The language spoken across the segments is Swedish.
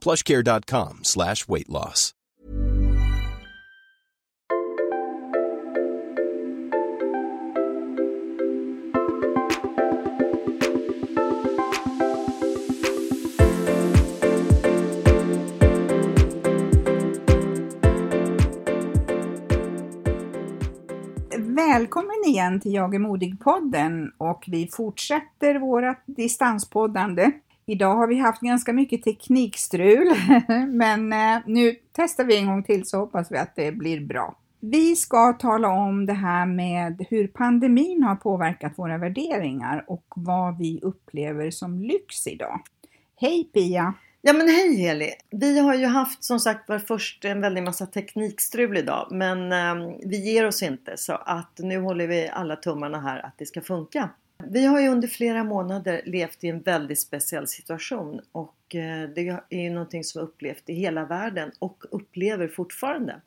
plushcare.com slash weight loss. Välkommen igen till Jag är modig-podden och vi fortsätter vårt distanspoddande. Idag har vi haft ganska mycket teknikstrul, men eh, nu testar vi en gång till så hoppas vi att det blir bra. Vi ska tala om det här med hur pandemin har påverkat våra värderingar och vad vi upplever som lyx idag. Hej Pia! Ja men hej Heli! Vi har ju haft som sagt var först en väldig massa teknikstrul idag men eh, vi ger oss inte så att nu håller vi alla tummarna här att det ska funka. Vi har ju under flera månader levt i en väldigt speciell situation och eh, det är ju någonting som vi upplevt i hela världen och upplever fortfarande.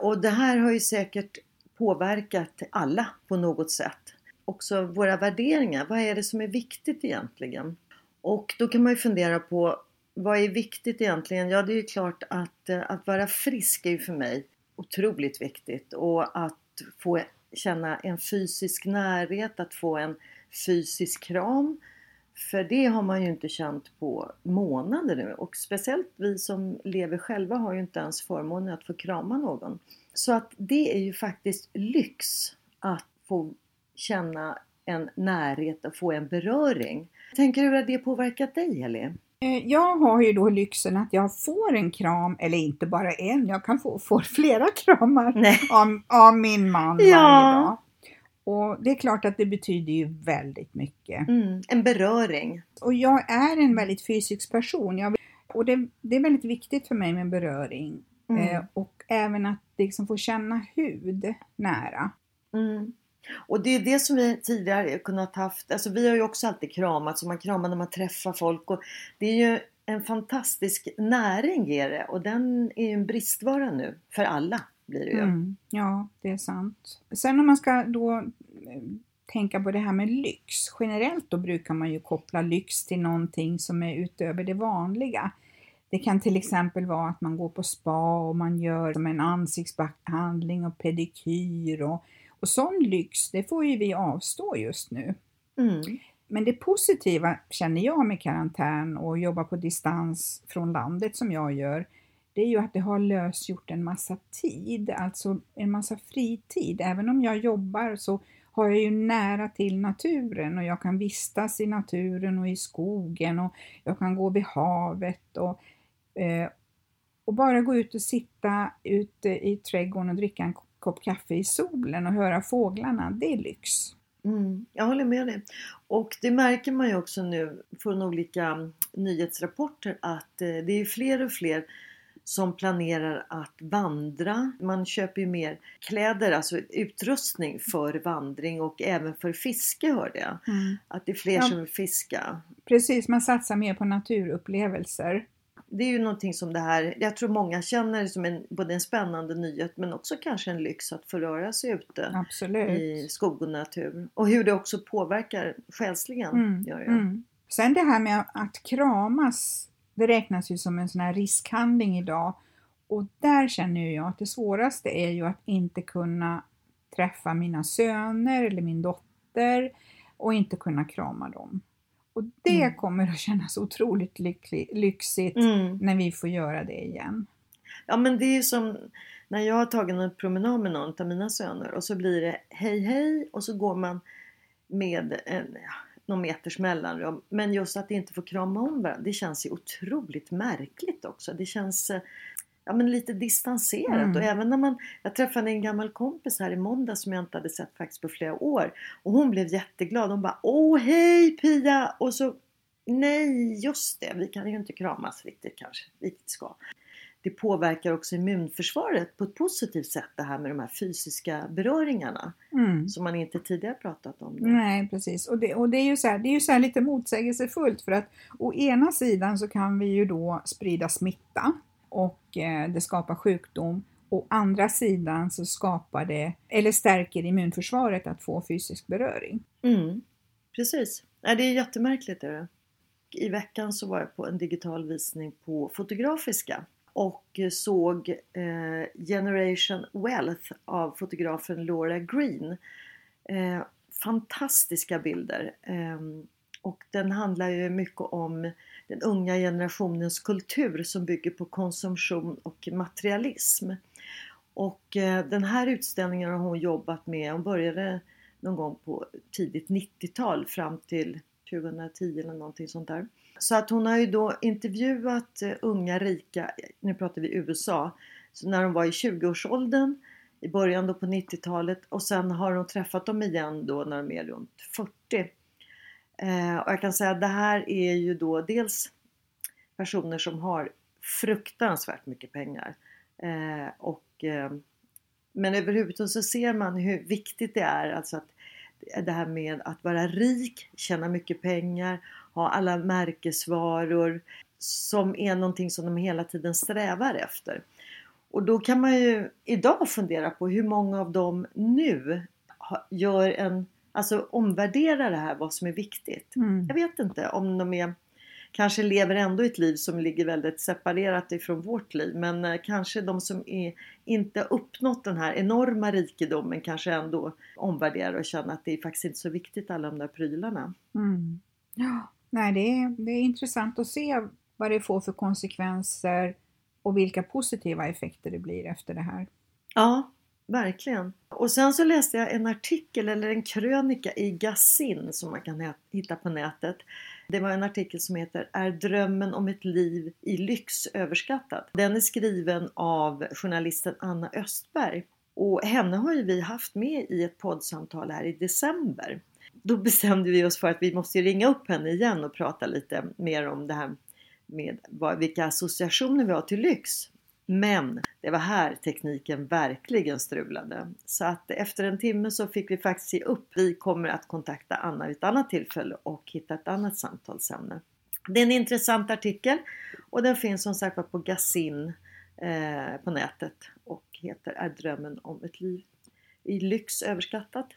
Och det här har ju säkert påverkat alla på något sätt. Också våra värderingar, vad är det som är viktigt egentligen? Och då kan man ju fundera på vad är viktigt egentligen? Ja, det är ju klart att, eh, att vara frisk är ju för mig otroligt viktigt och att få känna en fysisk närhet, att få en fysisk kram. För det har man ju inte känt på månader nu och speciellt vi som lever själva har ju inte ens förmånen att få krama någon. Så att det är ju faktiskt lyx att få känna en närhet och få en beröring. Tänker du har det påverkat dig Heli? Eh, jag har ju då lyxen att jag får en kram, eller inte bara en, jag kan få, få flera kramar av, av, min man ja. varje dag. Och det är klart att det betyder ju väldigt mycket. Mm, en beröring. Och jag är en väldigt fysisk person. Jag, och det, det, är väldigt viktigt för mig med beröring. Mm. Eh, och även att liksom få känna hud nära. Mm. Och det är det som vi tidigare kunnat haft, alltså vi har ju också alltid kramat, så man kramar när man träffar folk och det är ju en fantastisk näring ger det och den är ju en bristvara nu för alla blir det ju. Mm, ja, det är sant. Sen om man ska då eh, tänka på det här med lyx. Generellt då brukar man ju koppla lyx till någonting som är utöver det vanliga. Det kan till exempel vara att man går på spa och man gör som en ansiktsbehandling och pedikyr och, och sån lyx, det får ju vi avstå just nu. Mm. Men det positiva känner jag med karantän och jobba på distans från landet som jag gör, det är ju att det har lösgjort en massa tid, alltså en massa fritid. Även om jag jobbar så har jag ju nära till naturen och jag kan vistas i naturen och i skogen och jag kan gå vid havet och, eh, och bara gå ut och sitta ute i trädgården och dricka en kopp kaffe i solen och höra fåglarna, det är lyx. Mm, jag håller med dig. Och det märker man ju också nu från olika nyhetsrapporter att eh, det är fler och fler som planerar att vandra. Man köper ju mer kläder, alltså utrustning för vandring och även för fiske hörde jag. Mm. Att det är fler ja, som vill fiska. Precis, man satsar mer på naturupplevelser. Det är ju någonting som det här, jag tror många känner som en, både en spännande nyhet men också kanske en lyx att få röra sig ute Absolut. i skog och natur. Och hur det också påverkar själsligen. Mm. Gör jag. Mm. Sen det här med att kramas det räknas ju som en sån här riskhandling idag och där känner jag att det svåraste är ju att inte kunna träffa mina söner eller min dotter och inte kunna krama dem. Och det mm. kommer att kännas otroligt lycklig, lyxigt mm. när vi får göra det igen. Ja men det är som när jag har tagit en promenad med någon av mina söner och så blir det hej hej och så går man med en, någon meters mellanrum. Men just att inte få krama om varandra, det känns ju otroligt märkligt också. Det känns eh, ja, men lite distanserat. Mm. Och även när man, jag träffade en gammal kompis här i måndag som jag inte hade sett faktiskt på flera år. Och hon blev jätteglad. Hon bara Åh hej Pia! Och så Nej just det, vi kan ju inte kramas riktigt kanske. Vi ska. Det påverkar också immunförsvaret på ett positivt sätt det här med de här fysiska beröringarna. Mm. Som man inte tidigare pratat om. Nej, precis. Och det, och det är ju så här, det är ju så lite motsägelsefullt för att å ena sidan så kan vi ju då sprida smitta och eh, det skapar sjukdom. Å andra sidan så skapar det, eller stärker immunförsvaret att få fysisk beröring. Mm, precis. Nej, det är jättemärkligt. Är det. I veckan så var jag på en digital visning på Fotografiska och såg eh, Generation Wealth av fotografen Laura Green. Eh, fantastiska bilder. Eh, och den handlar ju mycket om den unga generationens kultur som bygger på konsumtion och materialism. Och eh, den här utställningen har hon jobbat med, hon började någon gång på tidigt 90-tal fram till 2010 eller någonting sånt där. Så att hon har ju då intervjuat eh, unga rika, nu pratar vi USA, så när de var i 20-årsåldern i början då på 90-talet och sen har hon träffat dem igen då när de är runt 40. Eh, och jag kan säga att det här är ju då dels personer som har fruktansvärt mycket pengar. Eh, och, eh, men överhuvudtaget så ser man hur viktigt det är alltså att det här med att vara rik, tjäna mycket pengar, ha alla märkesvaror som är någonting som de hela tiden strävar efter. Och då kan man ju idag fundera på hur många av dem nu gör en, alltså omvärderar det här vad som är viktigt. Mm. Jag vet inte om de är kanske lever ändå ett liv som ligger väldigt separerat ifrån vårt liv. Men eh, kanske de som är, inte uppnått den här enorma rikedomen kanske ändå omvärderar och känner att det är faktiskt inte så viktigt alla de där prylarna. Mm. Ja, nej, det är, det är intressant att se vad det får för konsekvenser och vilka positiva effekter det blir efter det här. Ja, verkligen. Och sen så läste jag en artikel eller en krönika i Gassin som man kan hitta på nätet. Det var en artikel som heter Är drömmen om ett liv i lyx överskattad? Den är skriven av journalisten Anna Östberg. Och henne har ju vi haft med i ett poddsamtal här i december. Då bestämde vi oss för att vi måste ringa upp henne igen och prata lite mer om det här med vilka associationer vi har till lyx. Men det var här tekniken verkligen strulade. Så att efter en timme så fick vi faktiskt se upp. Vi kommer att kontakta Anna vid ett annat tillfälle och hitta ett annat samtalsämne. Det är en intressant artikel och den finns som sagt på Gazin eh, på nätet och heter Är drömmen om ett liv i lyx överskattat?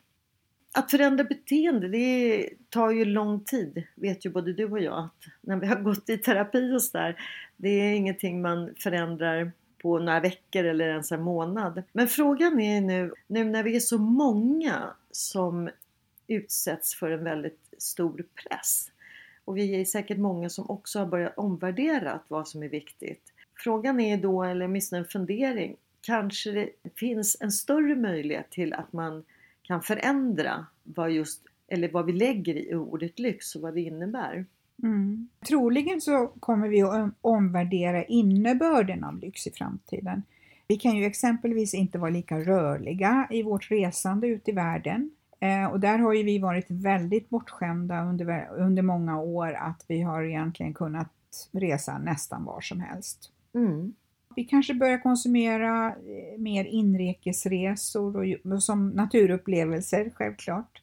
Att förändra beteende det tar ju lång tid, vet ju både du och jag. Att när vi har gått i terapi och sådär, det är ingenting man förändrar på några veckor eller ens en månad. Men frågan är nu, nu när vi är så många som utsätts för en väldigt stor press och vi är säkert många som också har börjat omvärdera vad som är viktigt. Frågan är då, eller åtminstone en fundering, kanske det finns en större möjlighet till att man kan förändra vad just eller vad vi lägger i ordet lyx och vad det innebär. Mm. Troligen så kommer vi att omvärdera innebörden av lyx i framtiden. Vi kan ju exempelvis inte vara lika rörliga i vårt resande ut i världen. Eh, och där har ju vi varit väldigt bortskämda under, under många år att vi har egentligen kunnat resa nästan var som helst. Mm. Vi kanske börjar konsumera eh, mer inrikesresor och, och som naturupplevelser självklart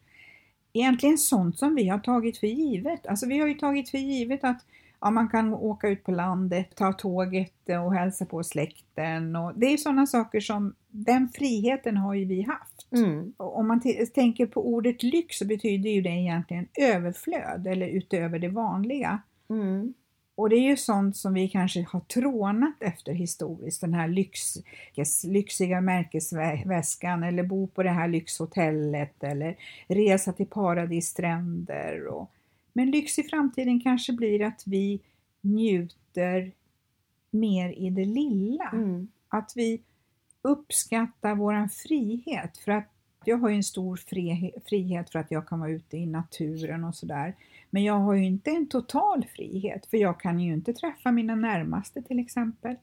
egentligen sånt som vi har tagit för givet. Alltså vi har ju tagit för givet att ja, man kan åka ut på landet, ta tåget och hälsa på släkten. Och det är sådana saker som, den friheten har ju vi haft. Mm. Och om man tänker på ordet lyx så betyder ju det egentligen överflöd eller utöver det vanliga. Mm. Och det är ju sånt som vi kanske har trånat efter historiskt, den här lyx, lyxiga märkesväskan eller bo på det här lyxhotellet eller resa till paradisstränder. Och, men lyx i framtiden kanske blir att vi njuter mer i det lilla. Mm. Att vi uppskattar våran frihet för att jag har ju en stor frihet för att jag kan vara ute i naturen och sådär. Men jag har ju inte en total frihet för jag kan ju inte träffa mina närmaste till exempel.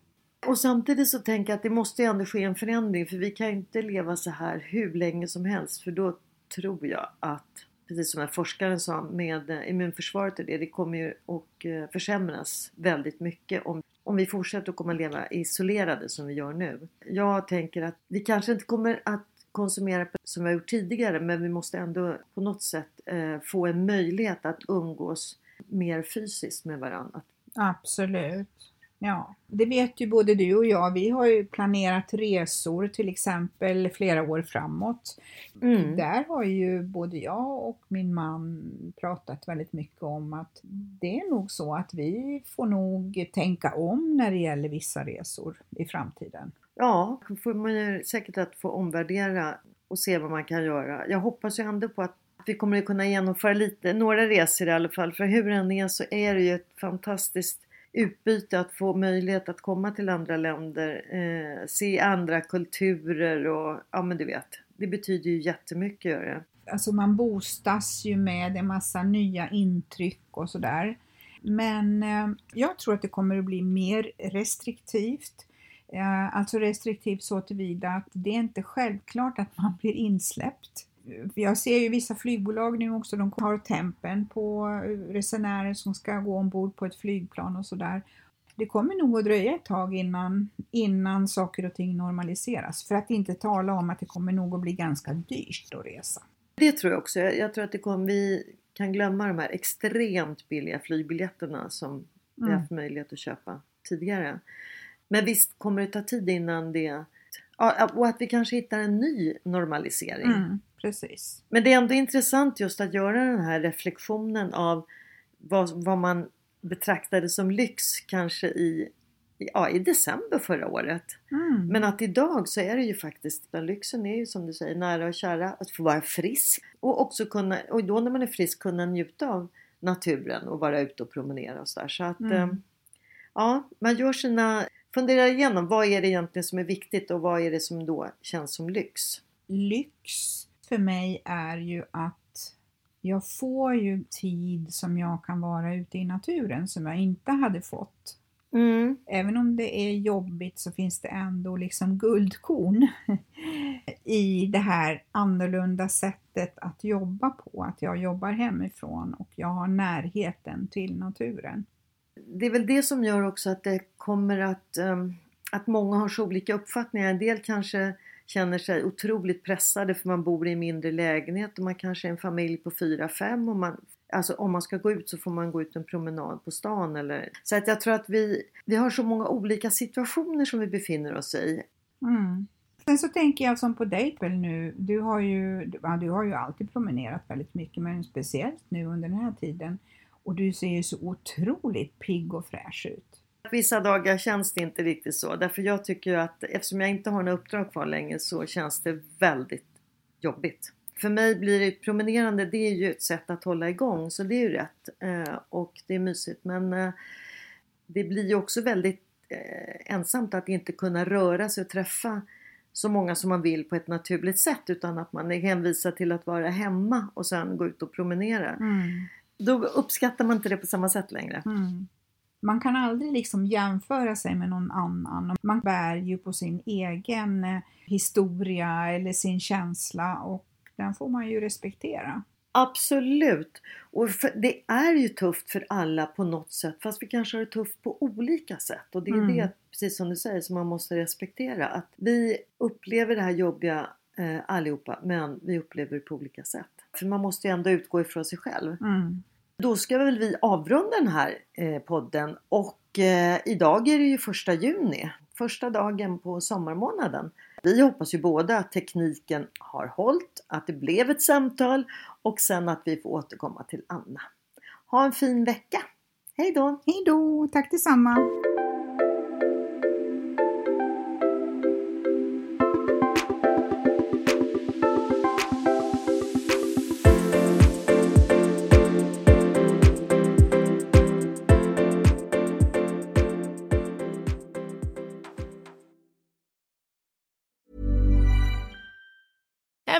Och samtidigt så tänker jag att det måste ju ändå ske en förändring för vi kan ju inte leva så här hur länge som helst för då tror jag att precis som den här forskaren sa med eh, immunförsvaret och det, det kommer ju att eh, försämras väldigt mycket om, om vi fortsätter att komma att leva isolerade som vi gör nu. Jag tänker att vi kanske inte kommer att konsumera som vi har gjort tidigare men vi måste ändå på något sätt eh, få en möjlighet att umgås mer fysiskt med varandra. Absolut. Ja, det vet ju både du och jag. Vi har ju planerat resor till exempel flera år framåt. Mm. Där har ju både jag och min man pratat väldigt mycket om att det är nog så att vi får nog tänka om när det gäller vissa resor i framtiden. Ja, då får man ju säkert att få omvärdera och se vad man kan göra. Jag hoppas ju ändå på att vi kommer att kunna genomföra lite, några resor i alla fall. För hur än är så är det ju ett fantastiskt utbyte att få möjlighet att komma till andra länder, eh, se andra kulturer och ja men du vet. Det betyder ju jättemycket gör det. Alltså man boostas ju med en massa nya intryck och sådär. Men eh, jag tror att det kommer att bli mer restriktivt. Eh, alltså restriktivt så tillvida att det är inte självklart att man blir insläppt. Jag ser ju vissa flygbolag nu också, de har tempen på resenärer som ska gå ombord på ett flygplan och sådär. Det kommer nog att dröja ett tag innan, innan saker och ting normaliseras. För att inte tala om att det kommer nog att bli ganska dyrt att resa. Det tror jag också. Jag, tror att det kommer, vi kan glömma de här extremt billiga flygbiljetterna som mm. vi haft möjlighet att köpa tidigare. Men visst kommer det ta tid innan det... Ja, och att vi kanske hittar en ny normalisering. Mm, precis. Men det är ändå intressant just att göra den här reflektionen av vad, vad man betraktade som lyx kanske i, ja, i december förra året. Mm. Men att idag så är det ju faktiskt, lyxen är ju som du säger nära och kära, att få vara frisk och också kunna, och då när man är frisk kunna njuta av naturen och vara ute och promenera och sådär. Så att mm. eh, ja, man gör sina fundera igenom vad är det egentligen som är viktigt och vad är det som då känns som lyx? Lyx för mig är ju att jag får ju tid som jag kan vara ute i naturen som jag inte hade fått. Mm. Även om det är jobbigt så finns det ändå liksom guldkorn i det här annorlunda sättet att jobba på. Att jag jobbar hemifrån och jag har närheten till naturen det är väl det som gör också att det kommer att, um, att många har så olika uppfattningar. En del kanske känner sig otroligt pressade för man bor i en mindre lägenhet och man kanske är en familj på 4-5 och man Alltså om man ska gå ut så får man gå ut en promenad på stan eller Så att jag tror att vi, vi har så många olika situationer som vi befinner oss i. Mm. Sen så tänker jag som på dig nu, du har ju, ja, du har ju alltid promenerat väldigt mycket men speciellt nu under den här tiden. Och du ser ju så otroligt pigg och fräsch ut. Vissa dagar känns det inte riktigt så. Därför jag tycker att eftersom jag inte har några uppdrag kvar längre så känns det väldigt jobbigt. För mig blir det promenerande, det är ju ett sätt att hålla igång så det är ju rätt. Eh, och det är mysigt men eh, det blir ju också väldigt eh, ensamt att inte kunna röra sig och träffa så många som man vill på ett naturligt sätt utan att man är hänvisad till att vara hemma och sen gå ut och promenera. Mm. Då uppskattar man inte det på samma sätt längre. Mm. Man kan aldrig liksom jämföra sig med någon annan. Man bär ju på sin egen eh, historia eller sin känsla och den får man ju respektera. Absolut! Och det är ju tufft för alla på något sätt fast vi kanske har det tufft på olika sätt och det är mm. det, precis som du säger, som man måste respektera. Att vi upplever det här jobbiga eh, allihopa men vi upplever det på olika sätt. För man måste ju ändå utgå ifrån sig själv. Mm. Då ska väl vi avrunda den här eh, podden och eh, idag är det ju första juni. Första dagen på sommarmånaden. Vi hoppas ju båda att tekniken har hållit, att det blev ett samtal och sen att vi får återkomma till Anna. Ha en fin vecka! Hej då! Hej då! Tack detsamma!